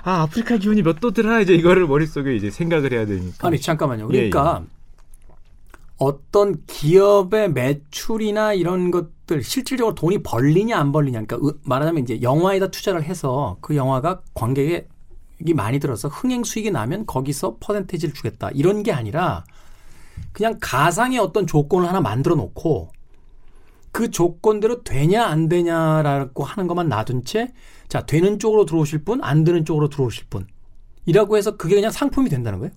아 아프리카 기온이 몇 도더라 이제 이거를 머릿속에 이제 생각을 해야 되니까 아니, 잠깐만요. 예, 그러니까 어떤 기업의 매출이나 이런 것들 실질적으로 돈이 벌리냐 안 벌리냐. 그러니까 으- 말하자면 이제 영화에다 투자를 해서 그 영화가 관객이 많이 들어서 흥행 수익이 나면 거기서 퍼센테이지를 주겠다. 이런 게 아니라 그냥 가상의 어떤 조건을 하나 만들어 놓고 그 조건대로 되냐 안 되냐라고 하는 것만 놔둔 채 자, 되는 쪽으로 들어오실 분, 안 되는 쪽으로 들어오실 분. 이라고 해서 그게 그냥 상품이 된다는 거예요?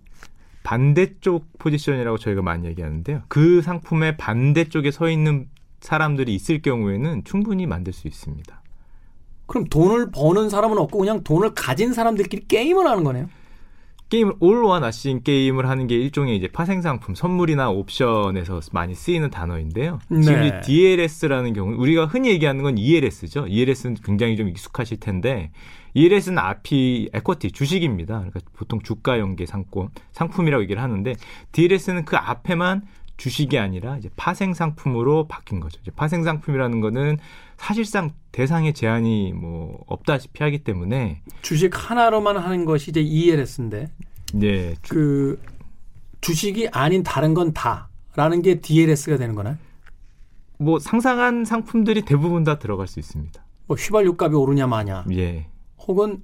반대쪽 포지션이라고 저희가 많이 얘기하는데요. 그 상품의 반대쪽에 서 있는 사람들이 있을 경우에는 충분히 만들 수 있습니다. 그럼 돈을 버는 사람은 없고 그냥 돈을 가진 사람들끼리 게임을 하는 거네요. 게임을 올원 아싱 게임을 하는 게 일종의 이제 파생 상품, 선물이나 옵션에서 많이 쓰이는 단어인데요. 네. 지금 이 DLS라는 경우 우리가 흔히 얘기하는 건 ELS죠. ELS는 굉장히 좀 익숙하실 텐데 ELS는 앞이 에쿼티 주식입니다. 그러니까 보통 주가 연계 상품 상품이라고 얘기를 하는데 DLS는 그 앞에만 주식이 아니라 이제 파생 상품으로 바뀐 거죠. 이제 파생 상품이라는 거는 사실상 대상의 제한이 뭐 없다시피 하기 때문에 주식 하나로만 하는 것이 이제 ELS인데 네, 그 주식이 아닌 다른 건 다라는 게 DLS가 되는 거나요? 뭐 상상한 상품들이 대부분 다 들어갈 수 있습니다. 뭐 휘발유 값이 오르냐 마냐 예. 혹은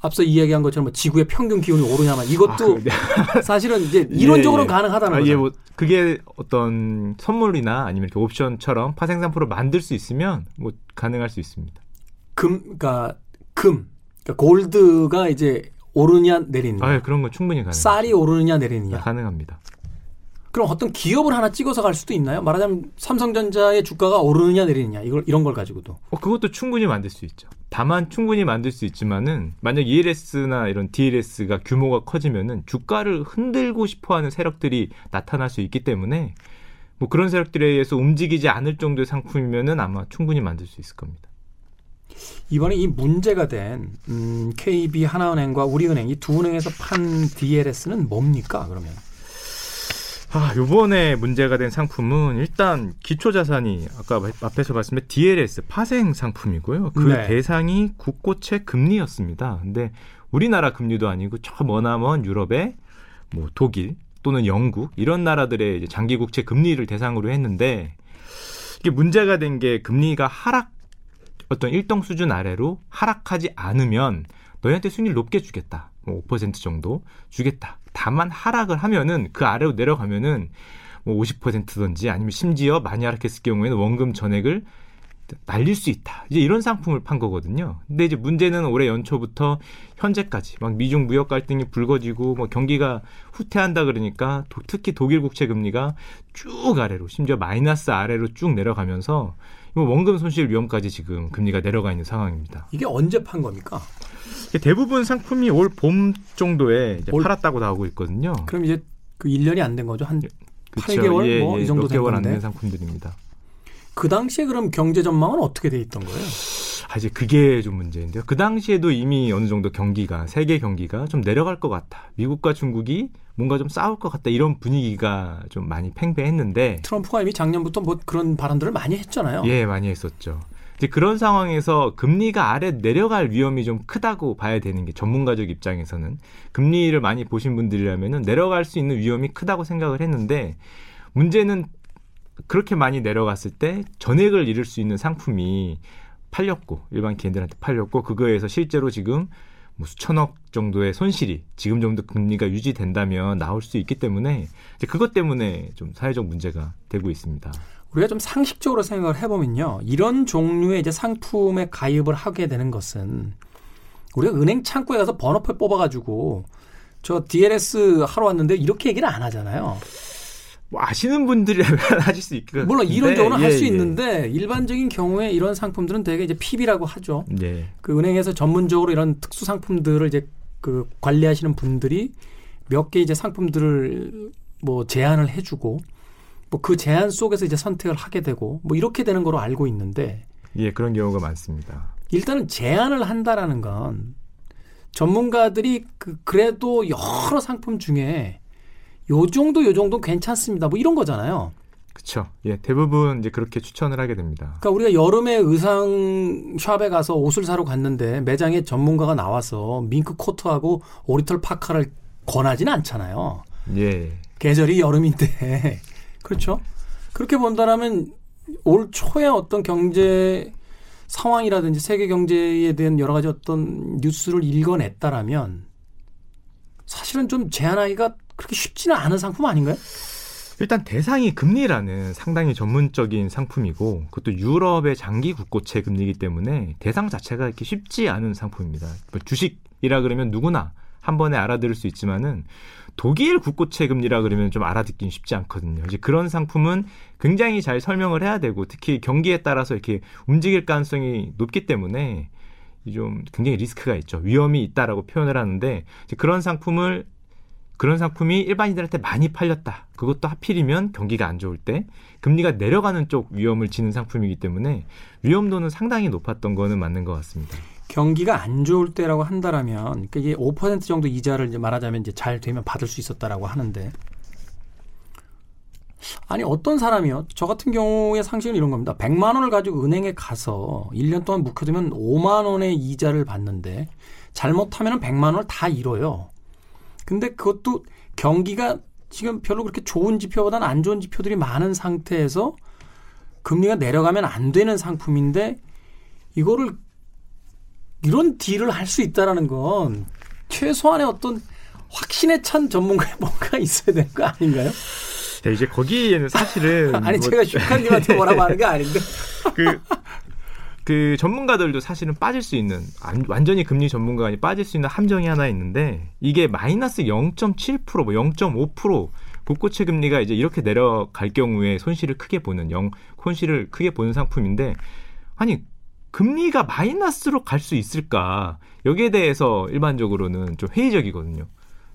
앞서 이야기한 것처럼 뭐 지구의 평균 기온이 오르냐 마냐 이것도 아, 그- 사실은 이제 이론적으로는 예, 예. 가능하다는 아, 거죠. 예, 뭐 그게 어떤 선물이나 아니면 이렇게 옵션처럼 파생 상품을 만들 수 있으면 뭐 가능할 수 있습니다. 금, 그러니까 금, 그러니까 골드가 이제 오르냐 내리느냐, 아, 그런 건 충분히 가능. 쌀이 오르느냐 내리느냐. 가능합니다. 그럼 어떤 기업을 하나 찍어서 갈 수도 있나요? 말하자면 삼성전자의 주가가 오르느냐 내리느냐 이걸 이런 걸 가지고도. 어, 그것도 충분히 만들 수 있죠. 다만 충분히 만들 수 있지만은 만약 ELS나 이런 DLS가 규모가 커지면은 주가를 흔들고 싶어하는 세력들이 나타날 수 있기 때문에 뭐 그런 세력들에 의해서 움직이지 않을 정도의 상품이면은 아마 충분히 만들 수 있을 겁니다. 이번에 이 문제가 된 음, KB 하나은행과 우리은행 이 두 은행에서 판 DLS는 뭡니까 그러면? 아, 요번에 문제가 된 상품은 일단 기초 자산이 아까 앞에서 말씀드린 DLS 파생 상품이고요. 그 네. 대상이 국고채 금리였습니다. 근데 우리나라 금리도 아니고 저 머나먼 유럽의 뭐 독일 또는 영국 이런 나라들의 이제 장기 국채 금리를 대상으로 했는데 이게 문제가 된 게 금리가 하락 어떤 일정 수준 아래로 하락하지 않으면 너희한테 수익률 높게 주겠다. 뭐 5% 정도 주겠다. 다만 하락을 하면은 그 아래로 내려가면은 뭐 50%든지 아니면 심지어 많이 하락했을 경우에는 원금 전액을 날릴 수 있다. 이제 이런 상품을 판 거거든요. 근데 이제 문제는 올해 연초부터 현재까지 막 미중 무역 갈등이 불거지고 뭐 경기가 후퇴한다 그러니까 도- 특히 독일 국채 금리가 쭉 아래로 심지어 마이너스 아래로 쭉 내려가면서 뭐 원금 손실 위험까지 지금 금리가 내려가 있는 상황입니다. 이게 언제 판 겁니까? 대부분 상품이 올 봄 정도에 올- 팔았다고 나오고 있거든요. 그럼 이제 그 1년이 안 된 거죠. 한 그쵸. 8개월 예, 뭐 예, 이 정도 몇된 개월 안. 된 상품들입니다. 그 당시에 그럼 경제 전망은 어떻게 돼 있던 거예요? 아, 이제 그게 좀 문제인데요. 그 당시에도 이미 어느 정도 경기가 세계 경기가 좀 내려갈 것 같다. 미국과 중국이 뭔가 좀 싸울 것 같다. 이런 분위기가 좀 많이 팽배했는데 트럼프가 이미 작년부터 뭐 그런 발언들을 많이 했잖아요. 예, 많이 했었죠. 이제 그런 상황에서 금리가 아래 내려갈 위험이 좀 크다고 봐야 되는 게 전문가적 입장에서는 금리를 많이 보신 분들이라면은 내려갈 수 있는 위험이 크다고 생각을 했는데 문제는 그렇게 많이 내려갔을 때 전액을 잃을 수 있는 상품이 팔렸고 일반 개인들한테 팔렸고 그거에서 실제로 지금 뭐 수천억 정도의 손실이 지금 정도 금리가 유지된다면 나올 수 있기 때문에 이제 그것 때문에 좀 사회적 문제가 되고 있습니다. 우리가 좀 상식적으로 생각을 해보면요. 이런 종류의 이제 상품에 가입을 하게 되는 것은 우리가 은행 창구에 가서 번호표 뽑아가지고 저 DLS 하러 왔는데 이렇게 얘기를 안 하잖아요. 뭐 아시는 분들이라면 하실 수 있겠 물론 이론적으로는 할수 예, 있는데 일반적인 경우에 이런 상품들은 대개 이제 PB라고 하죠. 예. 그 은행에서 전문적으로 이런 특수 상품들을 이제 그 관리하시는 분들이 몇 개 이제 상품들을 뭐 제안을 해주고 뭐 그 제안 속에서 이제 선택을 하게 되고 뭐 이렇게 되는 거로 알고 있는데 예, 그런 경우가 많습니다. 일단은 제안을 한다라는 건 전문가들이 그 그래도 여러 상품 중에 요 정도 요 정도 괜찮습니다. 뭐 이런 거잖아요. 그렇죠. 예, 대부분 이제 그렇게 추천을 하게 됩니다. 그러니까 우리가 여름에 의상 샵에 가서 옷을 사러 갔는데 매장에 전문가가 나와서 밍크 코트하고 오리털 파카를 권하지는 않잖아요. 예. 계절이 여름인데 그렇죠. 그렇게 본다라면 올 초에 어떤 경제 상황이라든지 세계 경제에 대한 여러 가지 어떤 뉴스를 읽어냈다라면 사실은 좀 제한하기가 그렇게 쉽지는 않은 상품 아닌가요? 일단 대상이 금리라는 상당히 전문적인 상품이고 그것도 유럽의 장기 국고채 금리이기 때문에 대상 자체가 이렇게 쉽지 않은 상품입니다. 뭐 주식이라 그러면 누구나 한 번에 알아들을 수 있지만은 독일 국고채 금리라 그러면 좀 알아듣긴 쉽지 않거든요. 이제 그런 상품은 굉장히 잘 설명을 해야 되고 특히 경기에 따라서 이렇게 움직일 가능성이 높기 때문에 이좀 굉장히 리스크가 있죠. 위험이 있다라고 표현을 하는데 이제 그런 상품을 그런 상품이 일반인들한테 많이 팔렸다. 그것도 하필이면 경기가 안 좋을 때 금리가 내려가는 쪽 위험을 지는 상품이기 때문에 위험도는 상당히 높았던 거는 맞는 것 같습니다. 경기가 안 좋을 때라고 한다라면 이게 5% 정도 이자를 이제 말하자면 이제 잘 되면 받을 수 있었다라고 하는데 아니 어떤 사람이요 저 같은 경우의 상식은 이런 겁니다 100만 원을 가지고 은행에 가서 1년 동안 묵혀두면 5만 원의 이자를 받는데 잘못하면 100만 원을 다 잃어요 근데 그것도 경기가 지금 별로 그렇게 좋은 지표보다는 안 좋은 지표들이 많은 상태에서 금리가 내려가면 안 되는 상품인데 이거를 이런 딜을 할 수 있다라는 건 최소한의 어떤 확신에 찬 전문가의 뭔가 있어야 되는 거 아닌가요? 자, 이제 거기에는 사실은 아니 뭐 제가 슈카님한테 뭐라고 하는 게 아닌데 그, 그 전문가들도 사실은 빠질 수 있는 안- 완전히 금리 전문가가 아니 빠질 수 있는 함정이 하나 있는데 이게 마이너스 0.7%, 뭐 0.5% 국고채 금리가 이제 이렇게 내려갈 경우에 손실을 크게 보는 영 손실을 크게 보는 상품인데 아니 금리가 마이너스로 갈 수 있을까? 여기에 대해서 일반적으로는 좀 회의적이거든요.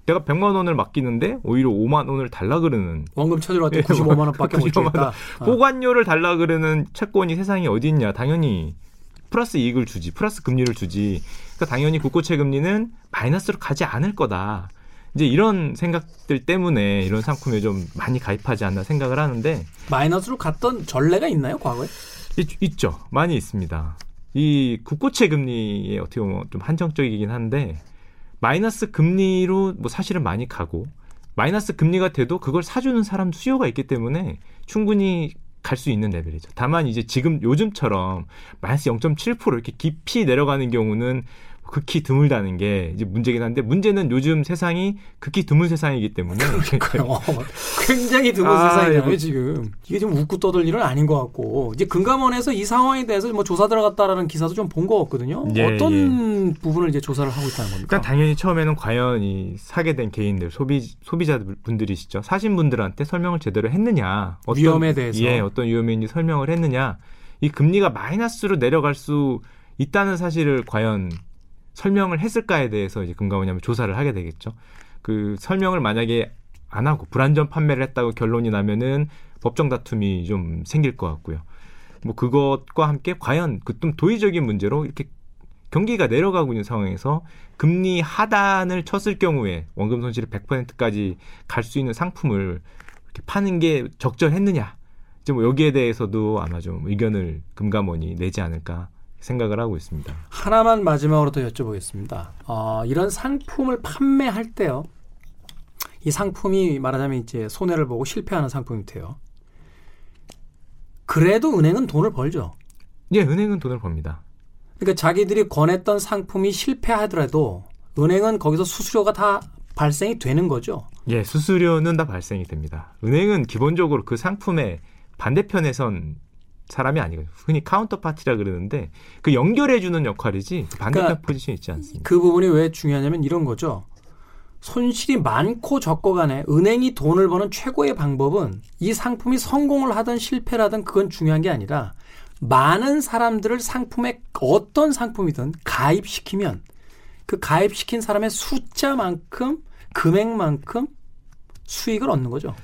내가 100만 원을 맡기는데 오히려 5만 원을 달라 그러는 원금 찾으러 왔더니 95만 원밖에 못 95만 주겠다. 어. 보관료를 달라 그러는 채권이 세상에 어디 있냐? 당연히 플러스 이익을 주지, 플러스 금리를 주지. 그러니까 당연히 국고채 금리는 마이너스로 가지 않을 거다. 이제 이런 생각들 때문에 이런 상품에 좀 많이 가입하지 않나 생각을 하는데 마이너스로 갔던 전례가 있나요, 과거에? 있, 있죠. 많이 있습니다. 이 국고채 금리에 어떻게 보면 좀 한정적이긴 한데 마이너스 금리로 뭐 사실은 많이 가고 마이너스 금리가 돼도 그걸 사주는 사람 수요가 있기 때문에 충분히 갈 수 있는 레벨이죠. 다만 이제 지금 요즘처럼 마이너스 0.7% 이렇게 깊이 내려가는 경우는 극히 드물다는 게 이제 문제긴 한데 문제는 요즘 세상이 극히 드문 세상이기 때문에 어, 굉장히 드문 아, 세상이에요, 이거- 지금. 이게 좀 웃고 떠들 일은 아닌 것 같고. 이제 금감원에서 이 상황에 대해서 뭐 조사 들어갔다라는 기사도 좀 본 것 같거든요. 예, 어떤 부분을 이제 조사를 하고 있다는 겁니까? 일단 당연히 처음에는 과연 이 사게 된 개인들 소비 소비자 분들이시죠 사신 분들한테 설명을 제대로 했느냐 어떤, 위험에 대해서. 예 어떤 위험인지 설명을 했느냐 이 금리가 마이너스로 내려갈 수 있다는 사실을 과연 설명을 했을까에 대해서 이제 금감원이 조사를 하게 되겠죠 그 설명을 만약에 안 하고 불안전 판매를 했다고 결론이 나면은 법정 다툼이 좀 생길 것 같고요 뭐 그것과 함께 과연 그 좀 도의적인 문제로 이렇게 경기가 내려가고 있는 상황에서 금리 하단을 쳤을 경우에 원금 손실이 100%까지 갈 수 있는 상품을 이렇게 파는 게 적절했느냐. 이제 뭐 여기에 대해서도 아마 좀 의견을 금감원이 내지 않을까 생각을 하고 있습니다. 하나만 마지막으로 더 여쭤보겠습니다. 어, 이런 상품을 판매할 때요. 이 상품이 말하자면 이제 손해를 보고 실패하는 상품이 돼요. 그래도 은행은 돈을 벌죠. 예, 은행은 돈을 법니다. 그러니까 자기들이 권했던 상품이 실패하더라도 은행은 거기서 수수료가 다 발생이 되는 거죠. 예, 수수료는 다 발생이 됩니다. 은행은 기본적으로 그 상품의 반대편에 선 사람이 아니거든요. 흔히 counterparty라 그러는데 그 연결해 주는 역할이지 그 반대편 그러니까 포지션이 있지 않습니다. 그 부분이 왜 중요하냐면 이런 거죠. 손실이 많고 적고 간에 은행이 돈을 버는 최고의 방법은 이 상품이 성공을 하든 실패하든 그건 중요한 게 아니라 많은 사람들을 상품에 어떤 상품이든 가입시키면 그 가입시킨 사람의 숫자만큼 금액만큼 수익을 얻는 거죠.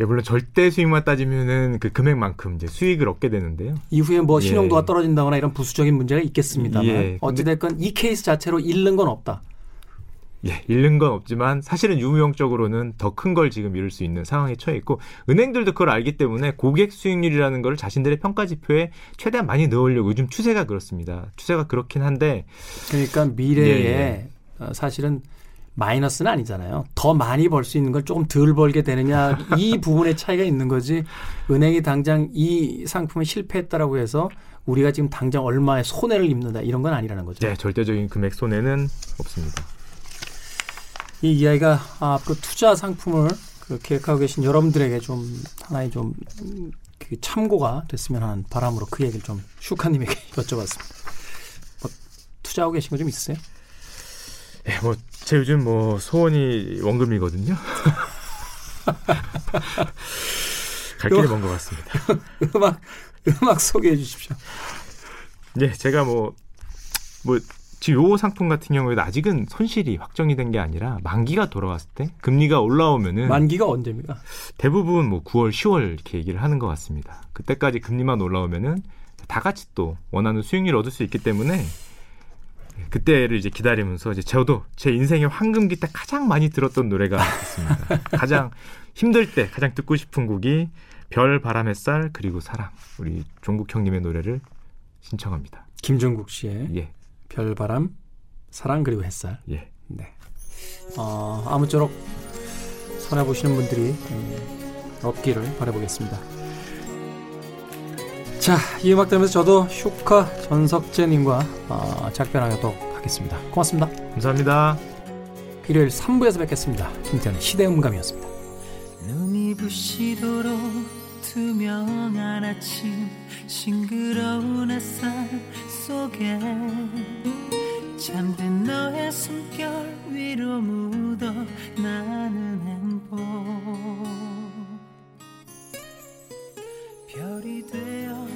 예, 물론 절대 수익만 따지면은 그 금액만큼 이제 수익을 얻게 되는데요. 이후에 뭐 예. 신용도가 떨어진다거나 이런 부수적인 문제가 있겠습니다만 예, 어찌됐건 이 케이스 자체로 잃는 건 없다. 예, 잃는 건 없지만 사실은 유무형적으로는 더 큰 걸 지금 잃을 수 있는 상황에 처해 있고 은행들도 그걸 알기 때문에 고객 수익률이라는 걸 자신들의 평가 지표에 최대한 많이 넣으려고 요즘 추세가 그렇습니다. 추세가 그렇긴 한데 그러니까 미래에 예, 어, 사실은 마이너스는 아니잖아요. 더 많이 벌 수 있는 걸 조금 덜 벌게 되느냐 이 부분의 차이가 있는 거지. 은행이 당장 이 상품에 실패했다라고 해서 우리가 지금 당장 얼마의 손해를 입는다 이런 건 아니라는 거죠. 네, 절대적인 금액 손해는 없습니다. 이 이야기가 아, 앞으로 투자 상품을 그 계획하고 계신 여러분들에게 좀 하나의 좀 음, 그 참고가 됐으면 하는 바람으로 그 얘기를 좀 슈카님에게 여쭤봤습니다. 뭐 투자하고 계신 거 좀 있으세요? 예, 뭐, 제 요즘 뭐 소원이 원금이거든요. 갈 길이 먼 것 같습니다. 음악 음악 소개해 주십시오. 예, 제가 뭐, 뭐, 지금 요 상품 같은 경우에도 아직은 손실이 확정이 된 게 아니라 만기가 돌아왔을 때 금리가 올라오면은 만기가 언제입니까? 대부분 뭐 9월, 10월 이렇게 얘기를 하는 것 같습니다. 그때까지 금리만 올라오면은 다 같이 또 원하는 수익률을 얻을 수 있기 때문에 그때를 이제 기다리면서 이제 저도 제 인생의 황금기 때 가장 많이 들었던 노래가 있습니다. 가장 힘들 때 가장 듣고 싶은 곡이 별, 바람, 햇살 그리고 사랑 우리 종국 형님의 노래를 신청합니다. 김종국 씨의 예, 별 바람, 사랑 그리고 햇살. 예. 네. 어, 아무쪼록 손해 보시는 분들이 음, 없기를 바라보겠습니다. 자, 이 음악 들으면서 저도 슈카 전석재님과 어, 작별하도록 하겠습니다. 고맙습니다. 감사합니다. 일요일 3부에서 뵙겠습니다. 김태현의 시대음감이었습니다. 눈이 부시도록 투명한 아침 싱그러운 햇살 속에 잠든 너의 숨결 위로 묻어 나 별이 되어